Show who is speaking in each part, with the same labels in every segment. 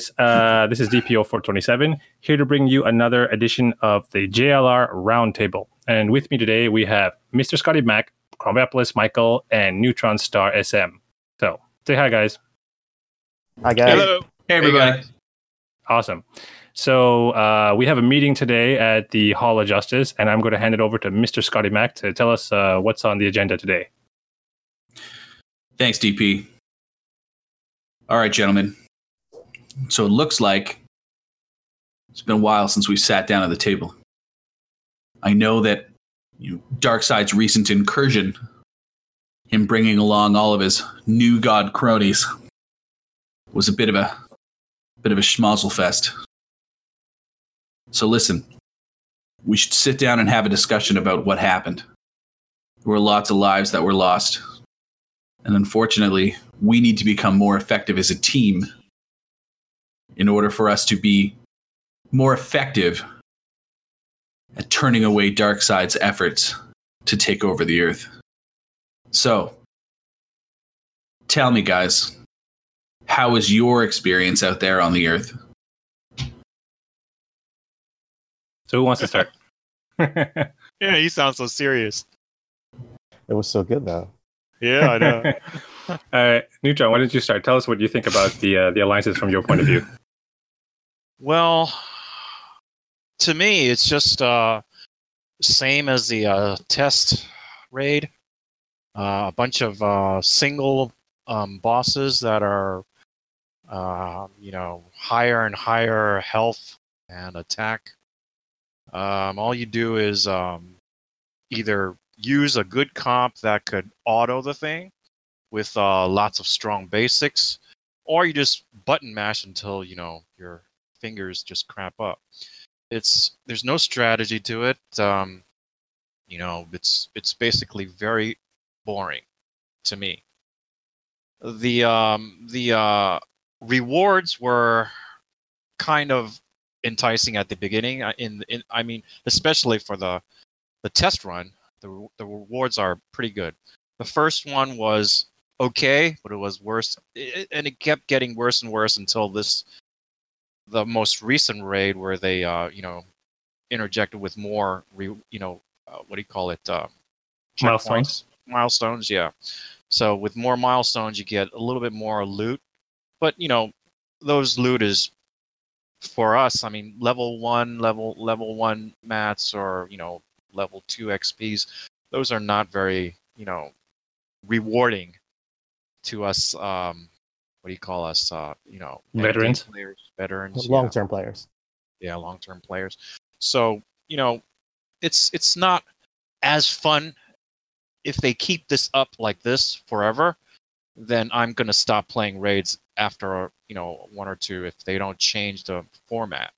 Speaker 1: guys. Uh, this is DPO 427 here to bring you another edition of the JLR Roundtable. And with me today, we have Mr. Scotty Mac, Chromopolis Michael, and Neutron Star SM. So say hi, guys.
Speaker 2: Hi, guys.
Speaker 3: Hello.
Speaker 4: Hey, everybody.
Speaker 1: Awesome. So uh, we have a meeting today at the Hall of Justice, and I'm going to hand it over to Mr. Scotty Mac to tell us uh, what's on the agenda today.
Speaker 4: Thanks, DP. All right, gentlemen. So it looks like it's been a while since we sat down at the table. I know that you know, Darkseid's recent incursion, him bringing along all of his new god cronies, was a bit of a bit of a schmozzle fest. So listen, we should sit down and have a discussion about what happened. There were lots of lives that were lost. And unfortunately, we need to become more effective as a team in order for us to be more effective at turning away Darkseid's efforts to take over the Earth. So, tell me, guys, how was your experience out there on the Earth?
Speaker 1: So who wants to start?
Speaker 3: Yeah, you sound so serious.
Speaker 2: It was so good though.
Speaker 3: Yeah, I know.
Speaker 1: All right, Neutron, why don't you start? Tell us what you think about the uh, the alliances from your point of view.
Speaker 3: Well, to me, it's just uh, same as the uh, test raid. Uh, a bunch of uh, single um, bosses that are, uh, you know, higher and higher health and attack. Um, all you do is um, either use a good comp that could auto the thing with uh, lots of strong basics, or you just button mash until you know your fingers just cramp up. It's there's no strategy to it. Um, you know, it's it's basically very boring to me. The um, the uh, rewards were kind of enticing at the beginning. uh, In in I mean, especially for the the test run, the the rewards are pretty good. The first one was okay, but it was worse, it, and it kept getting worse and worse until this the most recent raid where they uh you know interjected with more re, you know uh, what do you call it uh,
Speaker 1: Milestones?
Speaker 3: milestones yeah. So with more milestones you get a little bit more loot. But you know those loot is for us i mean level one level level one mats or you know level two xps those are not very you know rewarding to us um what do you call us uh you know
Speaker 1: Veterans?
Speaker 3: players veterans
Speaker 2: Long term players.
Speaker 3: yeah long term players so you know it's it's not as fun if they keep this up like this forever then i'm going to stop playing raids after you know one or two if they don't change the format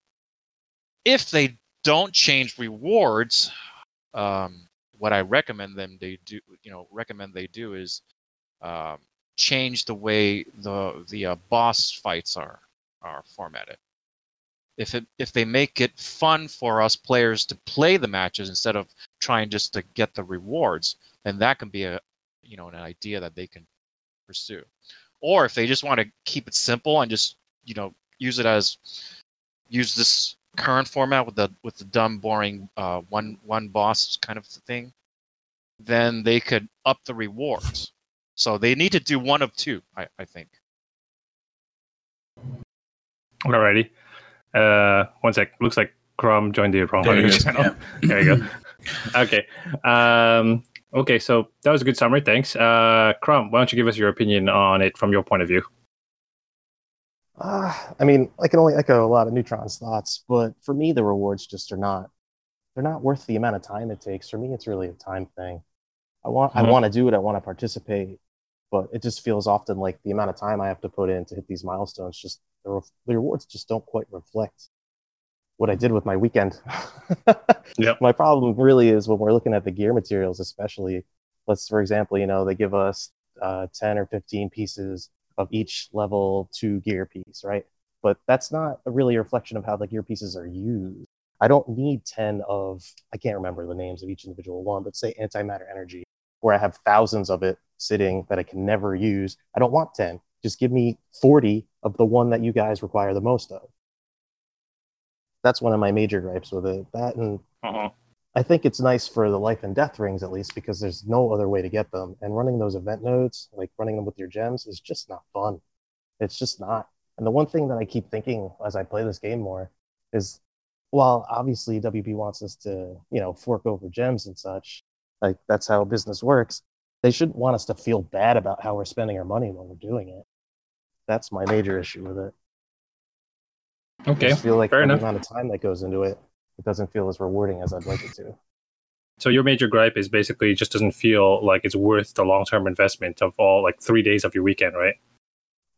Speaker 3: if they don't change rewards um, what i recommend them they do you know recommend they do is um, change the way the the uh, boss fights are are formatted if it if they make it fun for us players to play the matches instead of trying just to get the rewards, then that can be a you know an idea that they can pursue. Or if they just want to keep it simple and just you know use it as use this current format with the with the dumb boring uh, one one boss kind of thing, then they could up the rewards. So they need to do one of two, I, I think.
Speaker 1: Alrighty. Uh, one sec. Looks like Chrome joined the wrong
Speaker 4: There he is,
Speaker 1: channel. there you go. okay. Um, okay. So that was a good summary. Thanks. Uh, Chrome, why don't you give us your opinion on it from your point of view?
Speaker 2: Uh, I mean, I can only echo a lot of Neutron's thoughts, but for me, the rewards just are not. They're not worth the amount of time it takes. For me, it's really a time thing. I want, I
Speaker 1: Mhm.
Speaker 2: want to do it. I want to participate, but it just feels often like the amount of time I have to put in to hit these milestones. Just the, re- the rewards just don't quite reflect what I did with my weekend.
Speaker 1: Yep.
Speaker 2: My problem really is when we're looking at the gear materials, especially. Let's, for example, you know, they give us uh, 10 or 15 pieces of each level two gear piece, right? But that's not a really a reflection of how the gear pieces are used. I don't need 10 of, I can't remember the names of each individual one, but say antimatter energy, where I have thousands of it sitting that I can never use. I don't want 10. Just give me 40 of the one that you guys require the most of. That's one of my major gripes with it. That and
Speaker 1: Uh-huh.
Speaker 2: I think it's nice for the life and death rings at least because there's no other way to get them. And running those event nodes, like running them with your gems, is just not fun. It's just not. And the one thing that I keep thinking as I play this game more is while obviously WB wants us to, you know, fork over gems and such, like that's how business works, they shouldn't want us to feel bad about how we're spending our money when we're doing it. That's my major issue with it. I
Speaker 1: Okay.
Speaker 2: just feel like
Speaker 1: fair
Speaker 2: for the
Speaker 1: enough.
Speaker 2: amount of time that goes into it, it doesn't feel as rewarding as I'd like it to.
Speaker 1: So your major gripe is basically it just doesn't feel like it's worth the long term investment of all like three days of your weekend, right?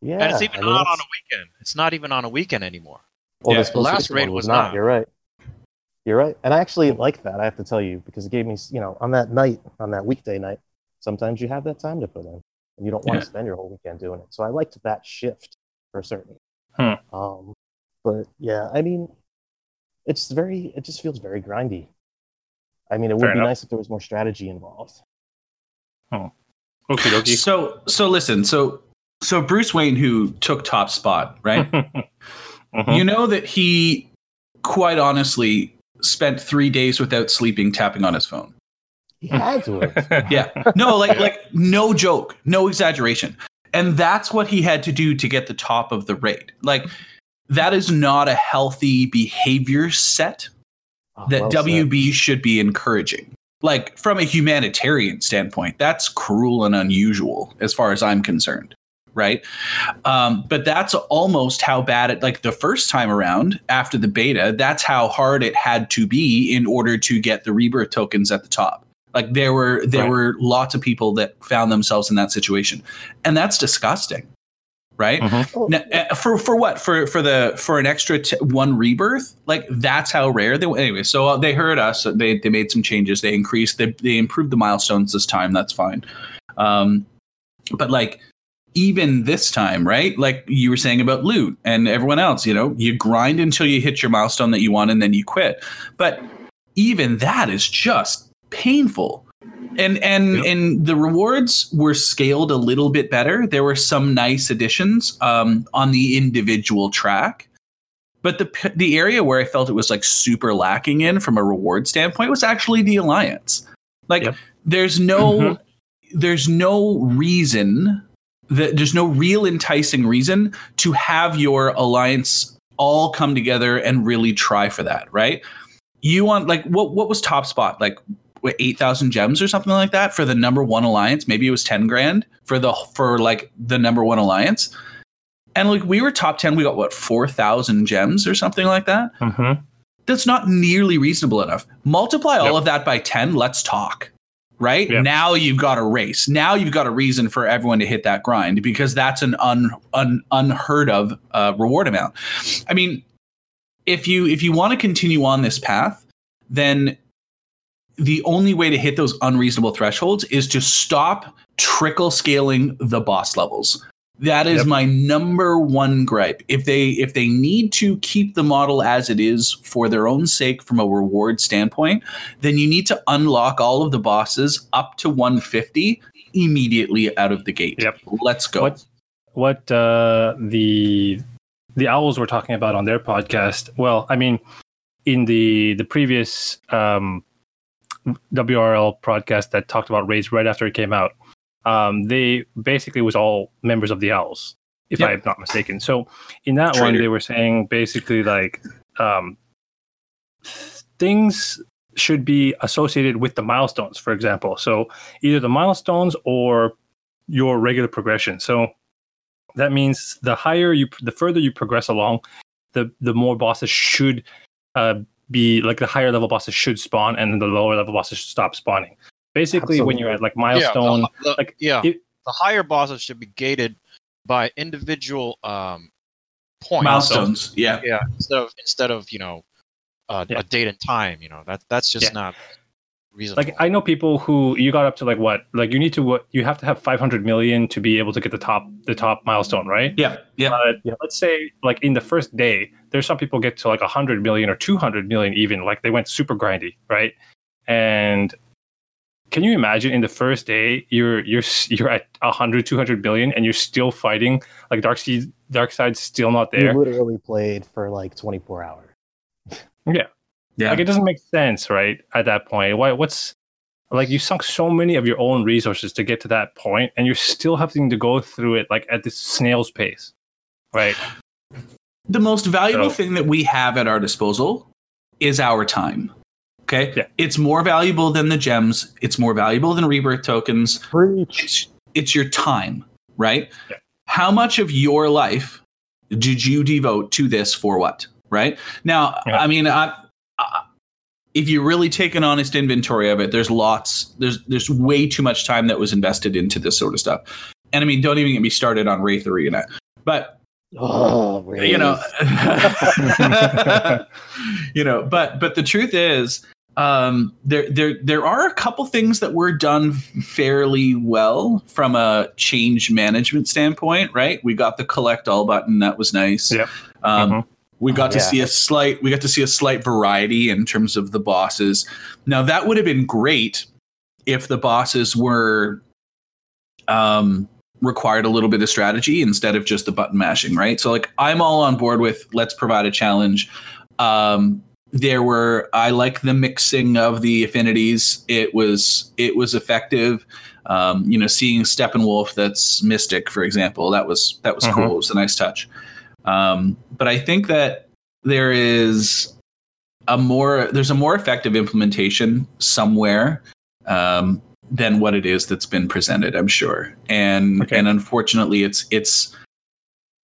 Speaker 2: Yeah,
Speaker 3: and it's even
Speaker 2: I mean,
Speaker 3: not on a weekend. It's not even on a weekend anymore.
Speaker 2: Well,
Speaker 4: Yeah,
Speaker 2: this most
Speaker 3: last
Speaker 2: recent
Speaker 3: raid
Speaker 2: one
Speaker 3: was
Speaker 2: not.
Speaker 3: not.
Speaker 2: You're right. You're right, and I actually like that. I have to tell you because it gave me, you know, on that night, on that weekday night, sometimes you have that time to put in, and you don't want
Speaker 4: Yeah.
Speaker 2: to spend your whole weekend doing it. So I liked that shift for certain.
Speaker 1: Hmm.
Speaker 2: Um, but yeah, I mean, it's very, it just feels very grindy. I mean, it would
Speaker 1: Fair
Speaker 2: be
Speaker 1: enough.
Speaker 2: nice if there was more strategy involved.
Speaker 1: Oh, okay, dokie.
Speaker 4: So so listen, so so Bruce Wayne who took top spot, right?
Speaker 1: Mhm.
Speaker 4: You know that he quite honestly spent 3 days without sleeping tapping on his phone.
Speaker 2: He had to have.
Speaker 4: Yeah. No, like like no joke, no exaggeration. And that's what he had to do to get the top of the raid. Like that is not a healthy behavior set
Speaker 2: Oh,
Speaker 4: that
Speaker 2: well said.
Speaker 4: WB should be encouraging. Like from a humanitarian standpoint, that's cruel and unusual as far as I'm concerned, right? Um, but that's almost how bad it. Like the first time around after the beta, that's how hard it had to be in order to get the rebirth tokens at the top. Like there were there
Speaker 1: Right.
Speaker 4: were lots of people that found themselves in that situation, and that's disgusting, right?
Speaker 1: Mhm.
Speaker 2: Oh,
Speaker 4: Now, uh, for for what? For for the for an extra t- one rebirth? Like that's how rare they anyway so uh, they heard us they they made some changes they increased they, they improved the milestones this time that's fine. Um but like even this time right? Like you were saying about loot and everyone else you know you grind until you hit your milestone that you want and then you quit. But even that is just painful and and
Speaker 1: Yep.
Speaker 4: and the rewards were scaled a little bit better there were some nice additions um, on the individual track but the the area where i felt it was like super lacking in from a reward standpoint was actually the alliance like
Speaker 1: Yep.
Speaker 4: there's no
Speaker 1: Mhm.
Speaker 4: there's no reason that there's no real enticing reason to have your alliance all come together and really try for that right you want like what what was top spot like what, 8000 gems or something like that for the number 1 alliance? Maybe it was 10 grand for the for like the number 1 alliance? And like we were top 10 we got what 4000 gems or something like that?
Speaker 1: Mhm.
Speaker 4: that's not nearly reasonable enough. Multiply all
Speaker 1: Yep.
Speaker 4: of that by 10 let's talk right?
Speaker 1: Yep.
Speaker 4: now you've got a race. Now you've got a reason for everyone to hit that grind because that's an un, un, unheard of uh, reward amount. I mean if you if you want to continue on this path then the only way to hit those unreasonable thresholds is to stop trickle scaling the boss levels that is
Speaker 1: Yep.
Speaker 4: my number one gripe if they if they need to keep the model as it is for their own sake from a reward standpoint then you need to unlock all of the bosses up to 150 immediately out of the gate
Speaker 1: Yep.
Speaker 4: let's go
Speaker 1: What what uh, the the owls were talking about on their podcast? Well, I mean, in the the previous um, WRL podcast that talked about raids right after it came out, um, they basically was all members of the owls, if
Speaker 4: Yep.
Speaker 1: I'm not mistaken. So in that one, they were saying basically like um, things should be associated with the milestones, for example. So either the milestones or your regular progression. So that means the higher you, the further you progress along, the the more bosses should uh, be like the higher level bosses should spawn, and the lower level bosses should stop spawning. Basically, when you're at like milestone,
Speaker 3: yeah, the, the-
Speaker 1: like,
Speaker 3: yeah,
Speaker 1: it-
Speaker 3: the higher bosses should be gated by individual um, points.
Speaker 4: milestones yeah
Speaker 3: Yeah, instead of instead of you know uh,
Speaker 1: Yeah.
Speaker 3: a date and time. You know that that's just
Speaker 1: Yeah.
Speaker 3: not reasonable.
Speaker 1: like I know people who you got up to like what, like you need to what you have to have 500 million to be able to get the top the top milestone, right?
Speaker 4: yeah yeah
Speaker 1: But
Speaker 2: Yeah.
Speaker 1: let's say like in the first day, there's some people get to like 100 million or 200 million even, like they went super grindy, right? And can you imagine in the first day you're you're you're at 100 200 billion and you're still fighting like Darkseid dark side's still not
Speaker 2: You
Speaker 1: there
Speaker 2: literally played for like 24 hours.
Speaker 4: Yeah.
Speaker 1: Like it doesn't make sense right at that point why what's like you sunk so many of your own resources to get to that point and you're still having to go through it like at this snail's pace right
Speaker 4: the most valuable
Speaker 1: So-
Speaker 4: thing that we have at our disposal is our time. Okay?
Speaker 1: Yeah.
Speaker 4: It's more valuable than the gems, it's more valuable than rebirth tokens. It's it's your time, right?
Speaker 1: Yeah.
Speaker 4: How much of your life did you devote to this for what? Right? Now,
Speaker 1: Yeah.
Speaker 4: I mean, I, I, if you really take an honest inventory of it, there's lots there's there's way too much time that was invested into this sort of stuff. And I mean, don't even get me started on Wraith Arena. But
Speaker 2: Oh,
Speaker 4: you know you know but but the truth is um there there there are a couple things that were done fairly well from a change management standpoint right we got the collect all button that was nice
Speaker 1: Yep.
Speaker 4: um
Speaker 1: Mhm.
Speaker 4: We got to
Speaker 2: Yeah.
Speaker 4: see a slight we got to see a slight variety in terms of the bosses now that would have been great if the bosses were um required a little bit of strategy instead of just the button mashing, right? So like I'm all on board with let's provide a challenge. Um there were I like the mixing of the affinities. It was it was effective. Um, you know, seeing Steppenwolf that's mystic, for example, that was that was
Speaker 1: Mhm.
Speaker 4: cool. It was a nice touch. Um, but I think that there is a more there's a more effective implementation somewhere um, than what it is that's been presented. I'm sure, and
Speaker 1: Okay.
Speaker 4: and unfortunately, it's it's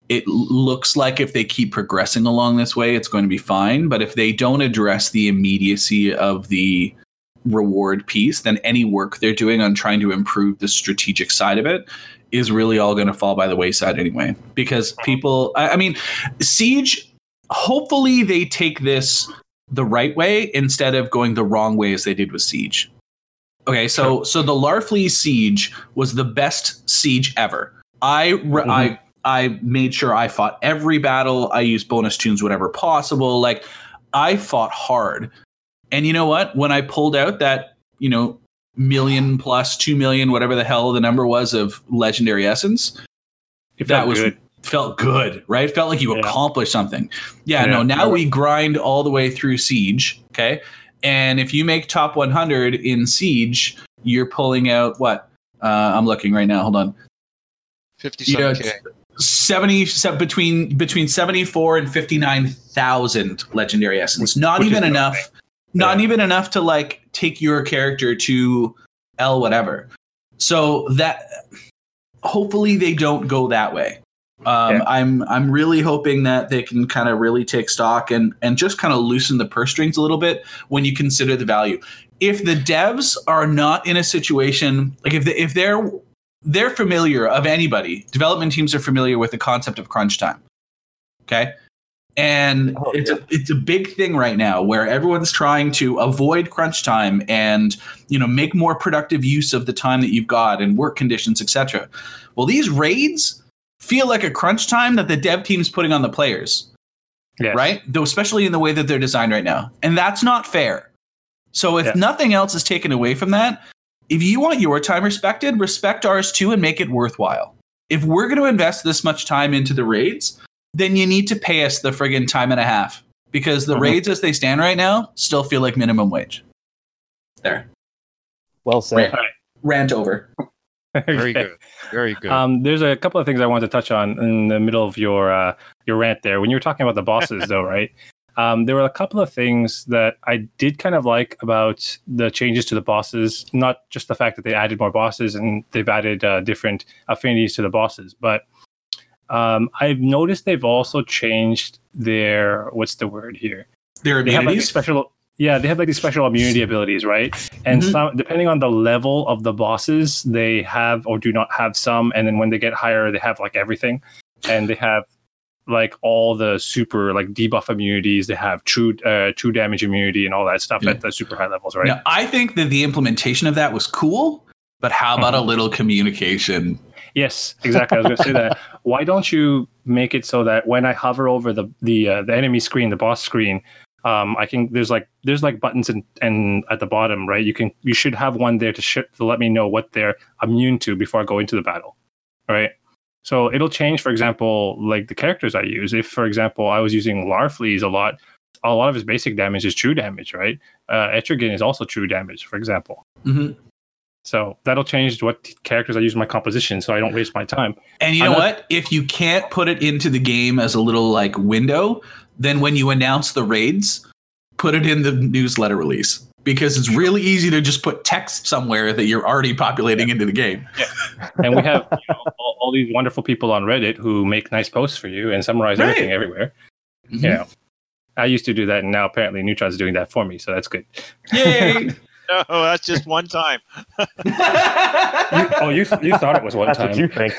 Speaker 4: it looks like if they keep progressing along this way, it's going to be fine. But if they don't address the immediacy of the reward piece, then any work they're doing on trying to improve the strategic side of it is really all going to fall by the wayside anyway. Because mm-hmm. people, I, I mean, Siege, hopefully they take this the right way instead of going the wrong way as they did with Siege. Okay, so so the Larfleeze Siege was the best siege ever. I re- mm-hmm. I I made sure I fought every battle. I used bonus tunes whenever possible. Like I fought hard. And you know what? When I pulled out that, you know, million plus 2 million whatever the hell the number was of legendary essence,
Speaker 1: If
Speaker 4: that
Speaker 1: that
Speaker 4: was
Speaker 1: good.
Speaker 4: felt good, right? Felt like you
Speaker 1: Yeah.
Speaker 4: accomplished something. Yeah,
Speaker 1: Yeah.
Speaker 4: no, now we grind all the way through Siege, okay? And if you make top 100 in Siege, you're pulling out what? Uh, I'm looking right now. Hold on.
Speaker 3: 57k.
Speaker 4: 70 between between 74 and 59,000 legendary essence. Not
Speaker 1: Which is
Speaker 4: even
Speaker 1: nothing.
Speaker 4: Not
Speaker 1: Yeah.
Speaker 4: even enough to like take your character to L whatever. So that hopefully they don't go that way. Um,
Speaker 1: Yeah.
Speaker 4: I'm I'm really hoping that they can kind of really take stock and and just kind of loosen the purse strings a little bit when you consider the value. If the devs are not in a situation like if they, if they're they're familiar of anybody, development teams are familiar with the concept of crunch time. Okay, and
Speaker 2: Oh,
Speaker 4: it's
Speaker 2: yeah.
Speaker 4: a it's a big thing right now where everyone's trying to avoid crunch time and you know make more productive use of the time that you've got and work conditions, etc. Well, these raids feel like a crunch time that the dev team's putting on the players,
Speaker 1: Yes.
Speaker 4: right? Though especially in the way that they're designed right now, and that's not fair. So if
Speaker 1: Yeah.
Speaker 4: nothing else is taken away from that, if you want your time respected, respect ours too and make it worthwhile. If we're going to invest this much time into the raids, then you need to pay us the friggin' time and a half because the
Speaker 1: Mhm.
Speaker 4: raids as they stand right now still feel like minimum wage. There.
Speaker 2: Well said.
Speaker 4: Rant over.
Speaker 3: Very
Speaker 1: Okay.
Speaker 3: good. Very good.
Speaker 1: Um, there's a couple of things I wanted to touch on in the middle of your uh, your rant there. When you were talking about the bosses, though, right? Um, there were a couple of things that I did kind of like about the changes to the bosses. Not just the fact that they added more bosses and they've added uh, different affinities to the bosses, but um, I've noticed they've also changed their what's the word here?
Speaker 4: Their
Speaker 1: they have like these special yeah they have like these special immunity abilities right and
Speaker 4: Mhm.
Speaker 1: some depending on the level of the bosses they have or do not have some and then when they get higher they have like everything and they have like all the super like debuff immunities they have true uh, true damage immunity and all that stuff
Speaker 4: Yeah.
Speaker 1: at the super high levels right
Speaker 4: Now, I think that the implementation of that was cool, but how about
Speaker 1: Mm-hmm.
Speaker 4: a little communication?
Speaker 1: Yes, exactly. I was going to say that. Why don't you make it so that when I hover over the the uh, the enemy screen, the boss screen, um, I can there's like there's like buttons and and at the bottom, right? You can you should have one there to sh- to let me know what they're immune to before I go into the battle, right? So it'll change, for example, like the characters I use. If, for example, I was using Larfleeze a lot, a lot of his basic damage is true damage, right? Uh, Etrigan is also true damage, for example.
Speaker 4: hmm
Speaker 1: So that'll change what characters I use in my composition, so I don't waste my time.
Speaker 4: And you know
Speaker 1: not-
Speaker 4: what? If you can't put it into the game as a little like window, then when you announce the raids, put it in the newsletter release because it's really easy to just put text somewhere that you're already populating into the game. Yeah.
Speaker 1: And we have you know, all, all these wonderful people on Reddit who make nice posts for you and summarize
Speaker 4: Right.
Speaker 1: everything everywhere.
Speaker 4: Mhm.
Speaker 1: You know, I used to do that, and now apparently Neutron's doing that for me, so that's good.
Speaker 4: Yay!
Speaker 3: No, that's just one time.
Speaker 1: You, oh, you you thought it was one
Speaker 2: That's
Speaker 1: time.
Speaker 2: what you think.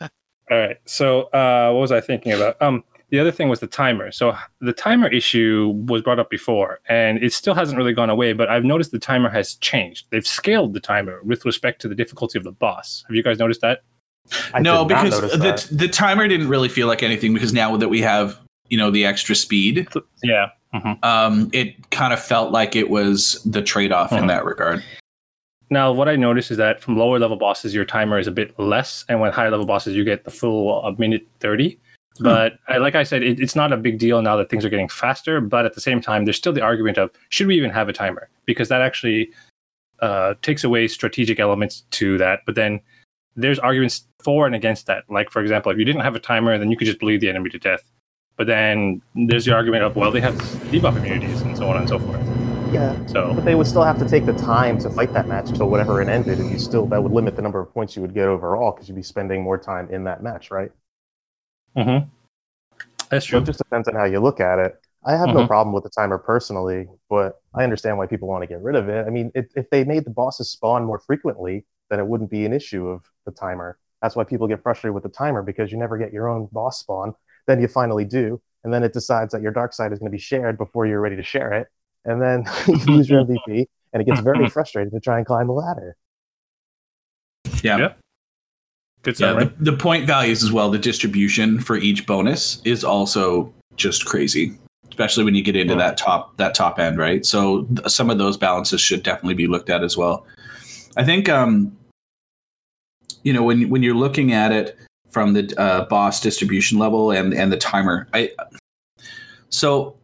Speaker 1: All right. So, uh, what was I thinking about? Um, the other thing was the timer. So, the timer issue was brought up before, and it still hasn't really gone away. But I've noticed the timer has changed. They've scaled the timer with respect to the difficulty of the boss. Have you guys noticed that?
Speaker 2: I
Speaker 4: no, because the
Speaker 2: that.
Speaker 4: the timer didn't really feel like anything because now that we have you know the extra speed,
Speaker 1: Yeah. Hmm
Speaker 4: um, it kind of felt like it was the trade off in
Speaker 1: Mhm.
Speaker 4: that regard.
Speaker 1: Now, what I noticed is that from lower level bosses, your timer is a bit less, and when higher level bosses, you get the full uh, minute thirty. But I, like I said, it, it's not a big deal now that things are getting faster. But at the same time, there's still the argument of should we even have a timer? Because that actually uh, takes away strategic elements to that. But then there's arguments for and against that. Like for example, if you didn't have a timer, then you could just bleed the enemy to death. But then there's the argument of well, they have debuff immunities and so on and so forth.
Speaker 2: Yeah,
Speaker 1: So
Speaker 2: but they would still have to take the time to fight that match till whatever it ended, and you still that would limit the number of points you would get overall because you'd be spending more time in that match, right?
Speaker 1: Mm mhm. that's
Speaker 2: So
Speaker 1: true.
Speaker 2: it just depends on how you look at it. I have no
Speaker 1: Mhm.
Speaker 2: problem with the timer personally, but I understand why people want to get rid of it. I mean, if, if they made the bosses spawn more frequently, then it wouldn't be an issue of the timer. That's why people get frustrated with the timer because you never get your own boss spawn. Then you finally do, and then it decides that your Darkseid is going to be shared before you're ready to share it, and then you lose your MVP, and it gets very frustrating to try and climb the ladder.
Speaker 4: Yeah.
Speaker 1: Yeah. Good
Speaker 4: Yeah,
Speaker 1: summary.
Speaker 4: the, the point values as well, the distribution for each bonus is also just crazy, especially when you get into
Speaker 1: Yeah.
Speaker 4: that top that top end, right? So th- some of those balances should definitely be looked at as well. I think um you know when when you're looking at it from the uh, boss distribution level and and the timer, I so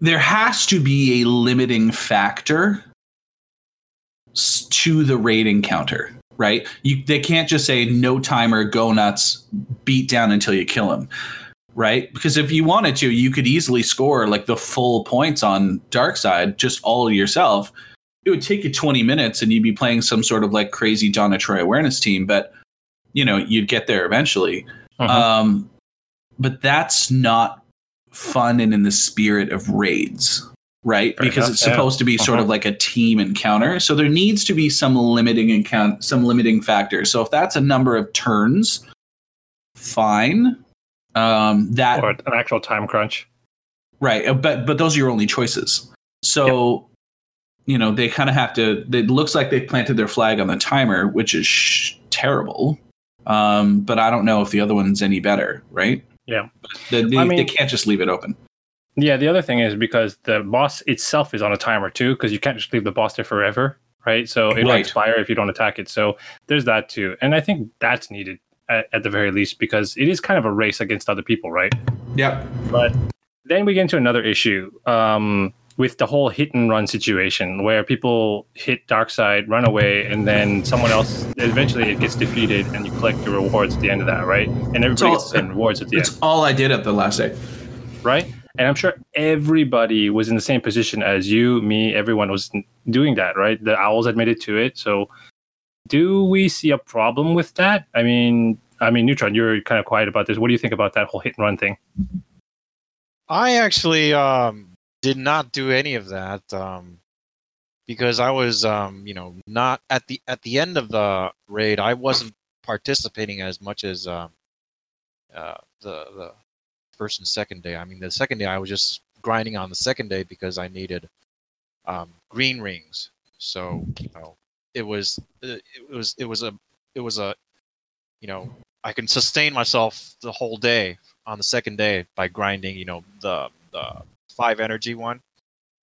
Speaker 4: there has to be a limiting factor to the rating counter, right? You they can't just say no timer, go nuts, beat down until you kill him, right? Because if you wanted to, you could easily score like the full points on Darkseid just all yourself. It would take you 20 minutes and you'd be playing some sort of like crazy Donna Troy awareness team, but you know, you'd get there eventually.
Speaker 1: Mhm.
Speaker 4: Um, but that's not fun and in the spirit of raids, right?
Speaker 1: Fair
Speaker 4: because
Speaker 1: enough,
Speaker 4: it's
Speaker 1: yeah.
Speaker 4: supposed to be sort
Speaker 1: Uh-huh.
Speaker 4: of like a team encounter. So there needs to be some limiting encounter, some limiting factors. So if that's a number of turns, fine. Um, that
Speaker 1: or an actual time crunch.
Speaker 4: Right, uh, but but those are your only choices. So, you know, they kind of have to. It looks like they planted their flag on the timer, which is sh- terrible. Um, but I don't know if the other one's any better, right?
Speaker 1: Yeah. I mean-
Speaker 4: they can't just leave it open.
Speaker 1: Yeah, the other thing is because the boss itself is on a timer too, because you can't just leave the boss there forever, right? So it'll expire if you don't attack it. So there's that too, and I think that's needed at, at the very least because it is kind of a race against other people, right?
Speaker 4: Yep.
Speaker 1: But then we get into another issue um, with the whole hit and run situation where people hit Darkseid, run away, and then someone else eventually it gets defeated, and you collect your rewards at the end of that, right? And everybody
Speaker 4: all-
Speaker 1: gets the rewards at the end.
Speaker 4: It's all I did at the last day.
Speaker 1: right? And I'm sure everybody was in the same position as you, me, everyone was doing that, right? The owls admitted to it. So, do we see a problem with that? I mean, I mean, Neutron, you're kind of quiet about this. What do you think about that whole hit and run thing?
Speaker 3: I actually um, did not do any of that um, because I was, um, you know, not at the at the end of the raid. I wasn't participating as much as um, uh, the the first and second day. I mean, the second day I was just grinding on the second day because I needed um, green rings. So you know, it was it, it was it was a it was a you know I can sustain myself the whole day on the second day by grinding, you know, the the five energy one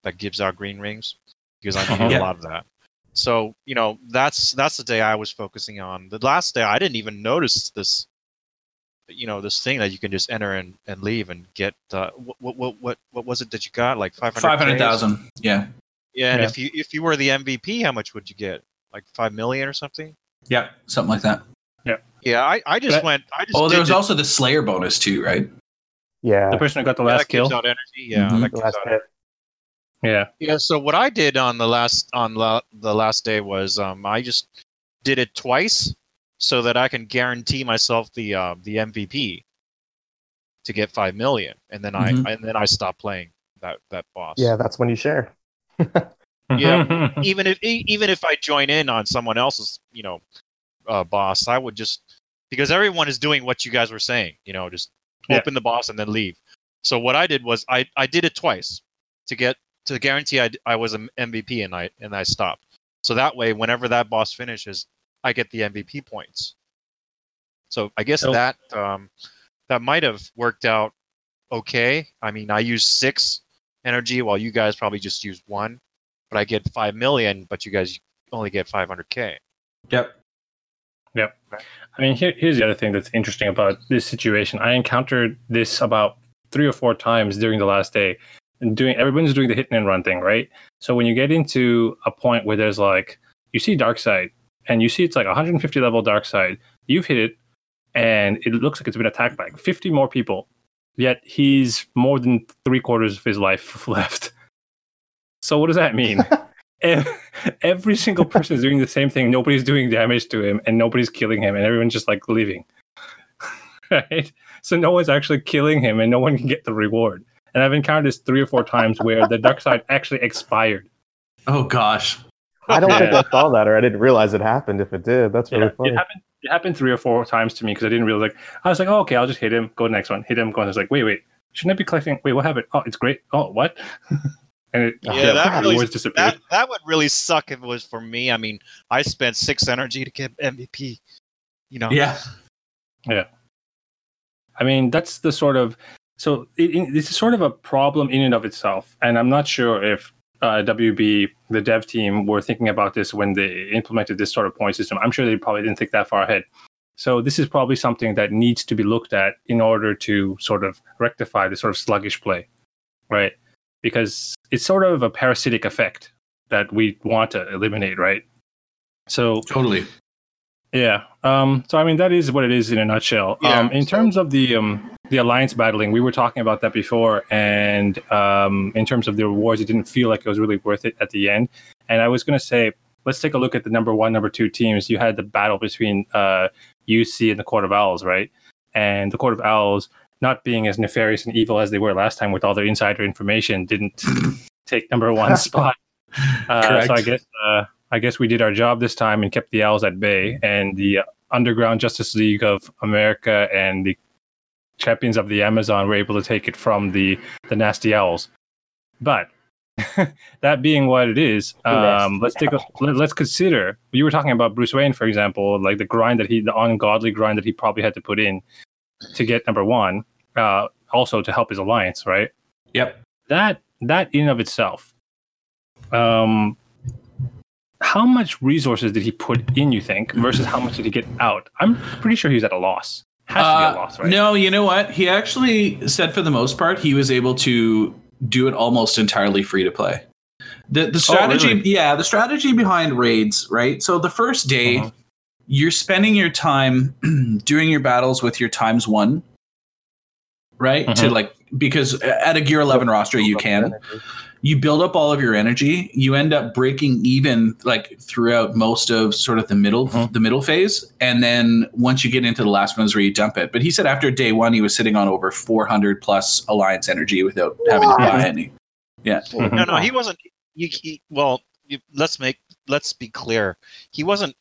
Speaker 3: that gives out green rings because I
Speaker 1: Uh-huh.
Speaker 3: need
Speaker 4: Yeah.
Speaker 3: a lot of that. So you know that's that's the day I was focusing on. The last day I didn't even notice this, you know, this thing that you can just enter and, and leave and get. Uh, what, what what what what was it that you got? Like five hundred.
Speaker 4: Five hundred thousand. Yeah.
Speaker 3: Yeah, and
Speaker 1: Yeah.
Speaker 3: if you if you were the MVP, how much would you get? Like five million or something?
Speaker 4: Yeah. Something like that.
Speaker 3: Yeah, Yeah, I, I just
Speaker 1: But-
Speaker 3: went. I just
Speaker 4: Oh, there was
Speaker 3: the-
Speaker 4: also the Slayer bonus too, right?
Speaker 2: Yeah.
Speaker 1: The person who got the last
Speaker 3: that
Speaker 1: kill.
Speaker 3: out energy. Yeah,
Speaker 4: Mhm.
Speaker 2: the last
Speaker 3: out
Speaker 2: hit.
Speaker 1: Yeah.
Speaker 3: Yeah, so what I did on the last on la- the last day was um, I just did it twice so that I can guarantee myself the uh, the MVP to get five million, and then
Speaker 4: Mhm.
Speaker 3: I and then I stopped playing that that boss.
Speaker 2: Yeah, that's when you share.
Speaker 3: Yeah. even if e- even if I join in on someone else's you know uh, boss, I would just because everyone is doing what you guys were saying, you know, just
Speaker 1: Yeah.
Speaker 3: open the boss and then leave. So what I did was I I did it twice to get to guarantee I, I was an MVP and I and I stopped. So that way, whenever that boss finishes, I get the MVP points. So I guess that um, that might have worked out okay. I mean, I used six energy while you guys probably just used one, but I get five million, but you guys only get 500k.
Speaker 4: Yep.
Speaker 1: I mean, here, here's the other thing that's interesting about this situation. I encountered this about three or four times during the last day. And doing everyone's doing the hit and run thing, right? So when you get into a point where there's like you see Darkseid and you see it's like 150 level Darkseid, you've hit it, and it looks like it's been attacked by 50 more people. Yet he's more than three quarters of his life left. So what does that mean? Ev- every single person is doing the same thing. Nobody's doing damage to him, and nobody's killing him, and everyone's just like leaving. right? So no one's actually killing him, and no one can get the reward. And I've encountered this three or four times where the Darkseid actually expired.
Speaker 4: Oh gosh.
Speaker 2: I don't think I saw that, or I didn't realize it happened. If it did, that's really
Speaker 1: Yeah,
Speaker 2: funny.
Speaker 1: it happened. It happened three or four times to me because I didn't realize. like. I was like, oh, okay, I'll just hit him. Go to the next one. Hit him. Go. And I was like, wait, wait. Shouldn't I be collecting? Wait, what happened? Oh, it's great. Oh, what? and it,
Speaker 3: Yeah, that
Speaker 1: the
Speaker 3: really-
Speaker 1: rewards disappeared.
Speaker 3: That that would really suck if it was for me. I mean, I spent six energy to get MVP. You know.
Speaker 4: Yeah. Yeah.
Speaker 1: I mean, that's the sort of so it, it- this is sort of a problem in and of itself, and I'm not sure if uh, WB, the dev team, were thinking about this when they implemented this sort of point system. I'm sure they probably didn't think that far ahead. So this is probably something that needs to be looked at in order to sort of rectify the sort of sluggish play, right? Because it's sort of a parasitic effect that we want to eliminate, right? So
Speaker 4: Totally.
Speaker 1: yeah. Um, so I mean that is what it is in a nutshell.
Speaker 3: Yeah,
Speaker 1: um, in
Speaker 3: so-
Speaker 1: terms of the um, the alliance battling, we were talking about that before, and um, in terms of the rewards, it didn't feel like it was really worth it at the end. And I was going to say, let's take a look at the number one, number two teams. You had the battle between uh, UC and the Court of Owls, right? And the Court of Owls, not being as nefarious and evil as they were last time with all their insider information, didn't take number one spot. Uh, so I guess uh, I guess we did our job this time and kept the owls at bay. And the Underground Justice League of America and the Champions of the Amazon were able to take it from the the Nasty Owls. But that being what it is, um, let's take a let, let's consider. You were talking about Bruce Wayne, for example, like the grind that he, the ungodly grind that he probably had to put in to get number one. Uh, also to help his alliance, right?
Speaker 4: Yep.
Speaker 1: that that in and of itself um how much resources did he put in you think versus how much did he get out i'm pretty sure he was at a loss has to be
Speaker 4: Uh,
Speaker 1: a loss right
Speaker 4: No, you know what? He actually said for the most part he was able to do it almost entirely free to play. The the strategy,
Speaker 1: Oh, really?
Speaker 4: yeah, the strategy behind raids, right? So the first day,
Speaker 1: Uh-huh.
Speaker 4: you're spending your time doing your battles with your times one, right? To
Speaker 1: Mhm.
Speaker 4: like because at a gear eleven roster you can you build up all of your energy you end up breaking even like throughout most of sort of the middle
Speaker 1: Mhm.
Speaker 4: the middle phase and then once you get into the last one is where you dump it but he said after day one he was sitting on over 400 plus alliance energy without having to buy any
Speaker 1: Mhm.
Speaker 3: No, no, he wasn't. You, he, well, you, let's make let's be clear. He wasn't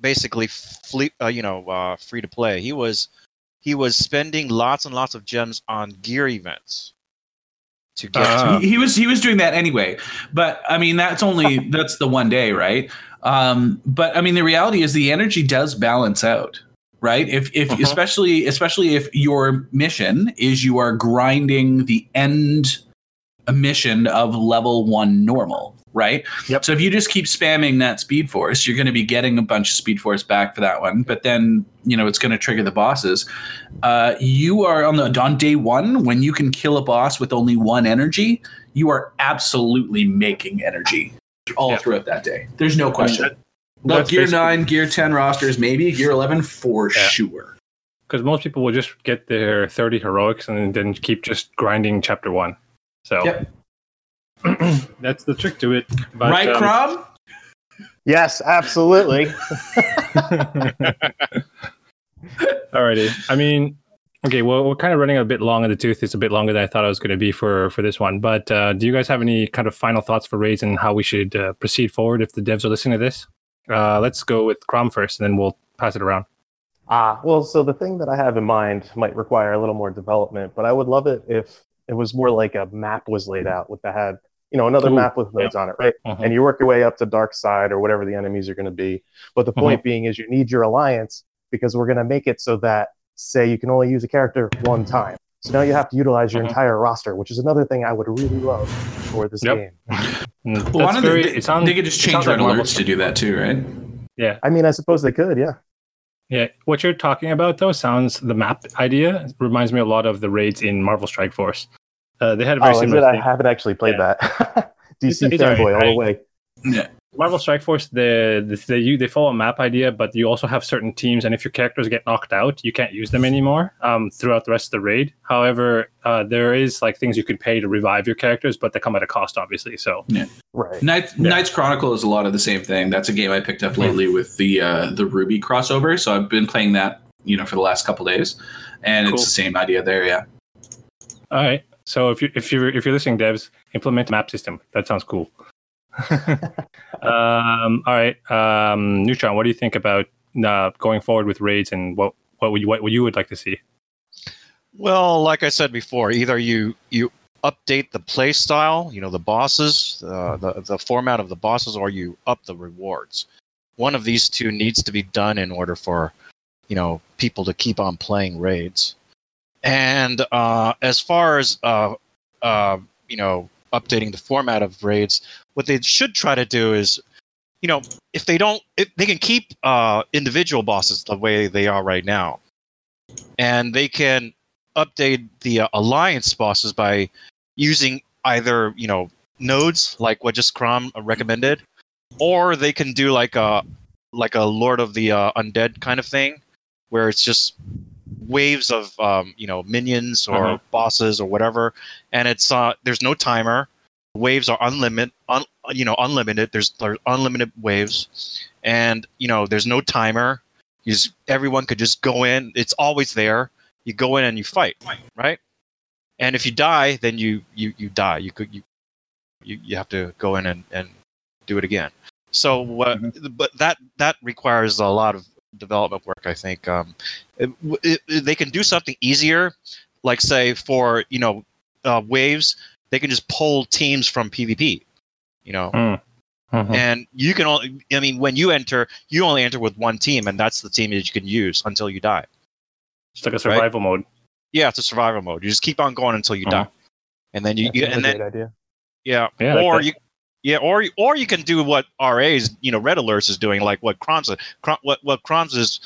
Speaker 3: basically fle- uh, you know, uh, free to play. He was he was spending lots and lots of gems on gear events to get
Speaker 1: Ah.
Speaker 4: he, he was he was doing that anyway but i mean that's only that's the one day right um but i mean the reality is the energy does balance out right? If if
Speaker 1: Mhm.
Speaker 4: especially especially if your mission is you are grinding the end mission of level one normal, right?
Speaker 1: Yep.
Speaker 4: So if you just keep spamming that speed force, you're going to be getting a bunch of speed force back for that one. But then you know it's going to trigger the bosses. Uh, you are on the on day one when you can kill a boss with only one energy. You are absolutely making energy all
Speaker 1: Yeah.
Speaker 4: throughout that day. There's no question.
Speaker 1: that-
Speaker 4: Look, gear nine, gear ten rosters, maybe gear eleven for
Speaker 1: Yeah.
Speaker 4: sure.
Speaker 1: because most people will just get their 30 heroics and then keep just grinding chapter one. So
Speaker 4: Yep.
Speaker 1: that's the trick to it. But,
Speaker 4: right,
Speaker 1: um,
Speaker 4: Crom?
Speaker 2: Yes, absolutely.
Speaker 1: Alrighty. I mean, okay. Well, we're kind of running a bit long in the tooth. It's a bit longer than I thought it was going to be for for this one. But uh, do you guys have any kind of final thoughts for raids and how we should uh, proceed forward if the devs are listening to this? Uh, let's go with Crom first, and then we'll pass it around.
Speaker 2: Ah, well, so the thing that I have in mind might require a little more development, but I would love it if it was more like a map was laid out with that had, you know, another
Speaker 1: Ooh,
Speaker 2: map with nodes on it, right?
Speaker 1: Mhm.
Speaker 2: And you work your way up to Darkseid or whatever the enemies are going to be. But the point being is you need your alliance because we're going to make it so that say you can only use a character one time. So now you have to utilize your
Speaker 1: Mhm.
Speaker 2: entire roster, which is another thing I would really love for this
Speaker 1: Yep.
Speaker 2: game.
Speaker 1: Mm,
Speaker 4: Well, why
Speaker 1: that's
Speaker 4: don't
Speaker 1: very.
Speaker 4: they,
Speaker 1: it sounds.
Speaker 4: they could just change
Speaker 1: sounds like
Speaker 4: red
Speaker 1: Marvel
Speaker 4: alerts to do that too, right?
Speaker 1: Yeah,
Speaker 2: I mean, I suppose they could, yeah.
Speaker 1: yeah. What you're talking about though sounds the map idea reminds me a lot of the raids in Marvel Strike Force. Uh, they had a very
Speaker 2: Oh,
Speaker 1: similar
Speaker 2: it? I haven't actually played that. DC
Speaker 1: It's- it's
Speaker 2: fanboy
Speaker 1: alright.
Speaker 2: all the way.
Speaker 1: Mm. Marvel Strike Force, the, the they you they follow a map idea, but you also have certain teams, and if your characters get knocked out, you can't use them anymore um, throughout the rest of the raid. However, uh, there is like things you could pay to revive your characters, but they come at a cost, obviously. So
Speaker 2: Right.
Speaker 4: Knights,
Speaker 1: Yeah.
Speaker 4: Knights Chronicle is a lot of the same thing. That's a game I picked up lately with the uh, the RWBY crossover. So I've been playing that, you know, for the last couple days, and
Speaker 1: Cool.
Speaker 4: it's the same idea there. Yeah.
Speaker 1: all right, so if you if you if you're listening, devs, implement map system. That sounds cool. um, all right, um, Neutron, what do you think about uh, going forward with raids, and what what would you what you would like to see?
Speaker 3: Well, like I said before, either you you update the play style, you know, the bosses, uh, the the format of the bosses, or you up the rewards. One of these two needs to be done in order for, you know, people to keep on playing raids. And uh, as far as uh, uh, you know, updating the format of raids, what they should try to do is, you know, if they don't, if they can keep uh, individual bosses the way they are right now, and they can update the uh, alliance bosses by using either you know nodes like what just Crom recommended, or they can do like a like a Lord of the uh, Undead kind of thing, where it's just waves of um, you know minions or
Speaker 1: Mhm.
Speaker 3: bosses or whatever, and it's uh, there's no timer. Waves are unlimited, un, you know, unlimited. There's there's unlimited waves, and you know there's no timer. You just, everyone could just go in. It's always there you go in and you fight, right? And if you die, then you you you die. You could you you, you have to go in and, and do it again. So, uh, but that that requires a lot of development work. I think um, it, it, it- they can do something easier, like say for you know uh, waves, they can just pull teams from PvP. You know,
Speaker 1: Mhm.
Speaker 3: and you can only. I mean, when you enter, you only enter with one team, and that's the team that you can use until you die.
Speaker 1: It's like a survival mode.
Speaker 3: Yeah, it's a survival mode. You just keep on going until you
Speaker 1: Uh-huh.
Speaker 3: die, and then you,
Speaker 2: That's
Speaker 3: you
Speaker 2: another
Speaker 3: and then
Speaker 2: great idea.
Speaker 3: yeah,
Speaker 1: Yeah, I like
Speaker 3: or you yeah, or or you can do what RA's you know Red Alerts is doing, like what Cron's Cron, what what Cron's is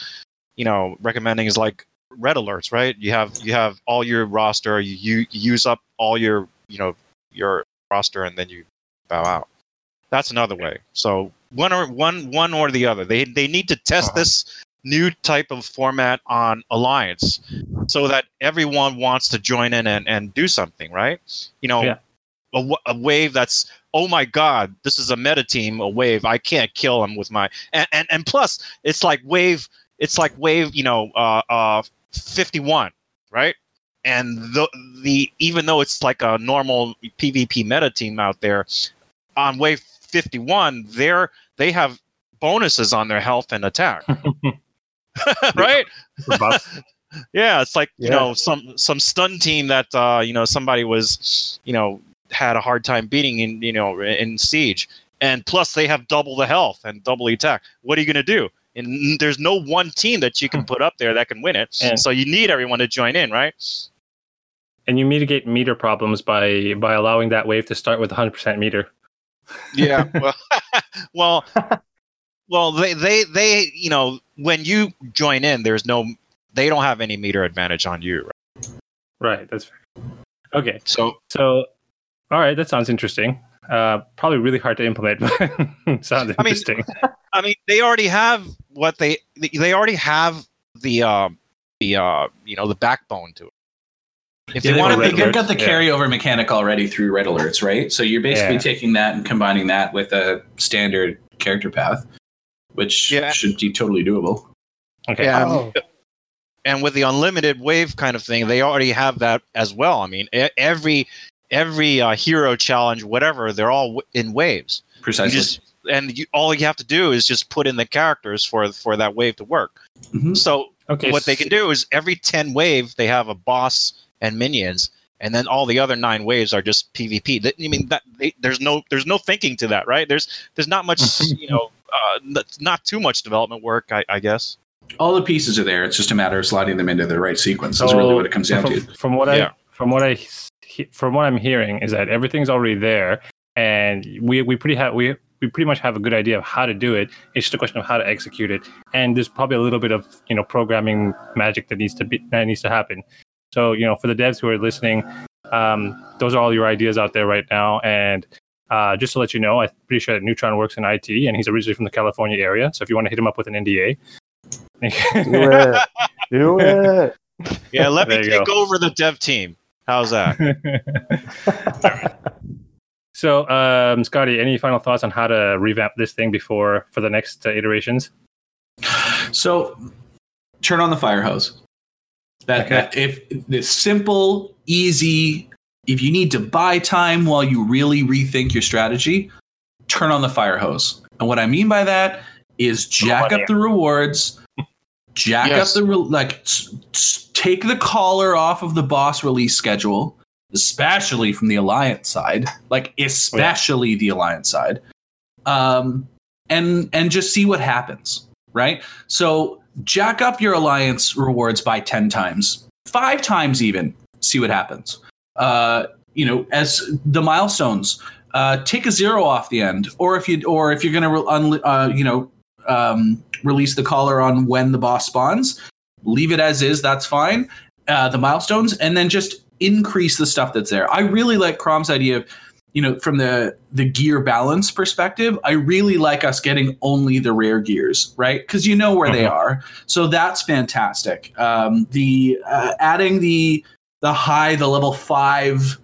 Speaker 3: you know recommending is like Red Alerts, right? You have you have all your roster, you, you you use up all your you know your roster, and then you bow out. That's another way. So one or one one or the other. They they need to test
Speaker 1: Uh-huh.
Speaker 3: this new type of format on Alliance so that everyone wants to join in and, and do something, right? You know,
Speaker 1: Yeah.
Speaker 3: a, a wave that's oh my god, this is a meta team, a wave. I can't kill him with my and and, and plus it's like wave. It's like wave. You know, uh, uh, fifty one, right? And the the even though it's like a normal PvP meta team out there, on wave fifty one, they're they have bonuses on their health and attack, right? Yeah, it's like you know some some stun team that uh, you know somebody was you know had a hard time beating in you know in siege, and plus they have double the health and double the attack. What are you gonna do? and there's no one team that you can hmm. put up there that can win it.
Speaker 1: And-
Speaker 3: so you need everyone to join in, right?
Speaker 1: And you mitigate meter problems by by allowing that wave to start with 100% meter.
Speaker 3: Yeah. well, well, well, they, they, they, you know, when you join in, there's no, they don't have any meter advantage on you. Right?
Speaker 1: Right. That's fair. Okay.
Speaker 3: So
Speaker 1: So, all right, that sounds interesting. Uh, probably really hard to implement, but sounds
Speaker 3: I mean-
Speaker 1: interesting.
Speaker 3: I mean, they already have what they, they already have the, uh, the, uh, you know, the backbone to it. If
Speaker 4: Yeah,
Speaker 3: they want to
Speaker 1: Red
Speaker 3: make
Speaker 4: they've
Speaker 3: it,
Speaker 4: got the
Speaker 1: Yeah.
Speaker 4: carryover mechanic already through red alerts, right? So you're basically
Speaker 1: Yeah.
Speaker 4: taking that and combining that with a standard character path, which
Speaker 3: Yeah.
Speaker 4: should be totally doable.
Speaker 1: Okay.
Speaker 3: yeah,
Speaker 2: Oh.
Speaker 3: and with the unlimited wave kind of thing, they already have that as well. I mean, every every uh, hero challenge, whatever, they're all w- in waves. You
Speaker 4: Precisely.
Speaker 3: just and you, all you have to do is just put in the characters for for that wave to work.
Speaker 4: Mhm.
Speaker 3: So
Speaker 1: Okay.
Speaker 3: what they can do is every ten wave they have a boss and minions, and then all the other nine waves are just PvP. That- I mean, that they, there's no there's no thinking to that, right? There's there's not much you know. Uh, not too much development work, I, I guess.
Speaker 4: All the pieces are there. It's just a matter of sliding them into the right sequence. That's really what it comes down
Speaker 1: from,
Speaker 4: to.
Speaker 1: From what
Speaker 3: Yeah.
Speaker 1: I from what I from what I'm hearing is that everything's already there, and we we pretty have we we pretty much have a good idea of how to do it. It's just a question of how to execute it, and there's probably a little bit of you know programming magic that needs to be that needs to happen. So you know, for the devs who are listening, um, those are all your ideas out there right now, and. Uh, just to let you know, I'm pretty sure that Neutron works in IT, and he's originally from the California area. So if you want to hit him up with an NDA,
Speaker 2: Do it. Do it.
Speaker 3: Yeah, let me take
Speaker 1: go.
Speaker 3: over the dev team. How's that?
Speaker 1: So, um, Scotty, any final thoughts on how to revamp this thing before for the next uh, iterations?
Speaker 4: So turn on the fire hose. That,
Speaker 1: Okay.
Speaker 4: that if the simple, easy, if you need to buy time while you really rethink your strategy, turn on the fire hose. And what I mean by that is jack
Speaker 1: money.
Speaker 4: up the rewards, jack
Speaker 3: Yes.
Speaker 4: up the re- like s- s- take the collar off of the boss release schedule, especially from the alliance side, like especially the alliance side. Um and and just see what happens, right? So jack up your alliance rewards by 10 times, five times even, see what happens. Uh, you know, as the milestones, uh, take a zero off the end, or if you or if you're gonna re- unli- uh, you know um, release the collar on when the boss spawns, leave it as is. That's fine. Uh, the milestones, and then just increase the stuff that's there. I really like Crom's idea of you know from the the gear balance perspective i really like us getting only the rare gears right because you know where they
Speaker 1: Mhm.
Speaker 4: are so that's fantastic um the uh, adding the the high the level five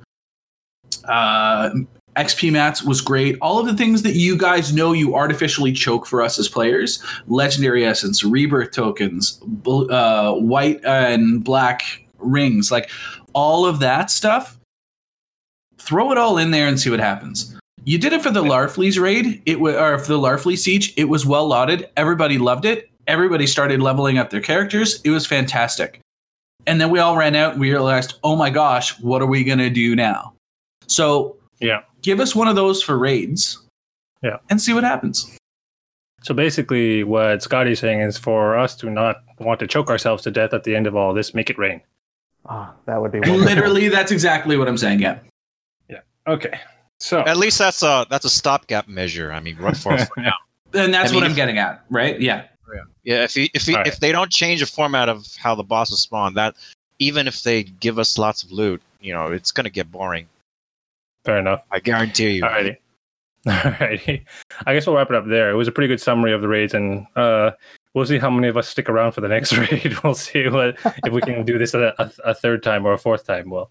Speaker 4: uh xp mats was great all of the things that you guys know you artificially choke for us as players legendary essence rebirth tokens uh white and black rings like all of that stuff throw it all in there and see what happens. You did it for the Larfleeze raid, it was or for the Larfleeze siege. It was well lauded. Everybody loved it. Everybody started leveling up their characters. It was fantastic. And then we all ran out and we realized, oh my gosh, what are we gonna do now? So
Speaker 1: Yeah.
Speaker 4: give us one of those for raids.
Speaker 1: Yeah.
Speaker 4: And see what happens.
Speaker 1: So basically, what Scotty's saying is for us to not want to choke ourselves to death at the end of all this, make it rain.
Speaker 2: Ah, that would be wonderful.
Speaker 4: Literally, that's exactly what I'm saying. Yeah. Yeah.
Speaker 1: Okay. So
Speaker 3: At least that's a that's a stopgap measure. I mean, for, for now.
Speaker 4: And that's
Speaker 3: I mean,
Speaker 4: what I'm getting at, right? Yeah.
Speaker 3: Yeah, if you, if you,
Speaker 1: All right.
Speaker 3: if they don't change the format of how the bosses spawn, that even if they give us lots of loot, you know, it's gonna get boring.
Speaker 1: Fair enough.
Speaker 3: I guarantee you.
Speaker 1: Alrighty. Alrighty. I guess we'll wrap it up there. It was a pretty good summary of the raids, and uh, we'll see how many of us stick around for the next raid. We'll see what if we can do this a, a, a third time or a fourth time. Well,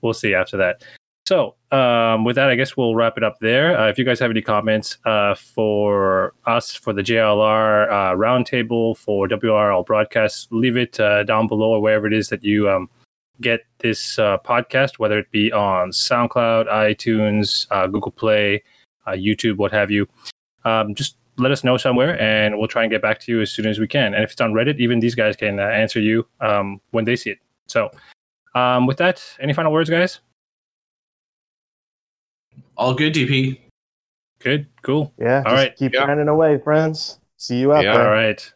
Speaker 1: we'll see after that. So, um, with that, I guess we'll wrap it up there. Uh, if you guys have any comments uh, for us, for the JLR uh, roundtable, for WRL broadcast, leave it uh, down below or wherever it is that you um, get this uh, podcast, whether it be on SoundCloud, iTunes, uh, Google Play, uh, YouTube, what have you. Um, just let us know somewhere, and we'll try and get back to you as soon as we can. And if it's on Reddit, even these guys can uh, answer you um, when they see it. So, um, with that, any final words, guys?
Speaker 4: All good, DP.
Speaker 1: Good, cool.
Speaker 2: Yeah.
Speaker 1: All
Speaker 2: just
Speaker 1: right.
Speaker 2: Keep
Speaker 3: Yeah.
Speaker 2: grinding away, friends. See you out
Speaker 3: Yeah.
Speaker 2: there.
Speaker 1: All right.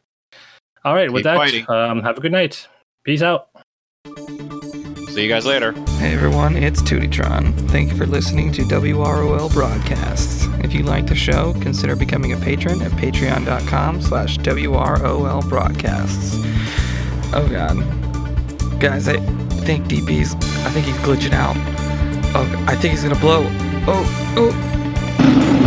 Speaker 1: All right, with that, um, have a good night. Peace out.
Speaker 3: See you guys later.
Speaker 5: Hey everyone, it's Tootytron. Thank you for listening to WROL Broadcasts. If you like the show, consider becoming a patron at patreon.com slash WROL Broadcasts. Oh god. Guys, I think DP's, I think he's glitching out. Oh, I think he's gonna blow. Oh, oh.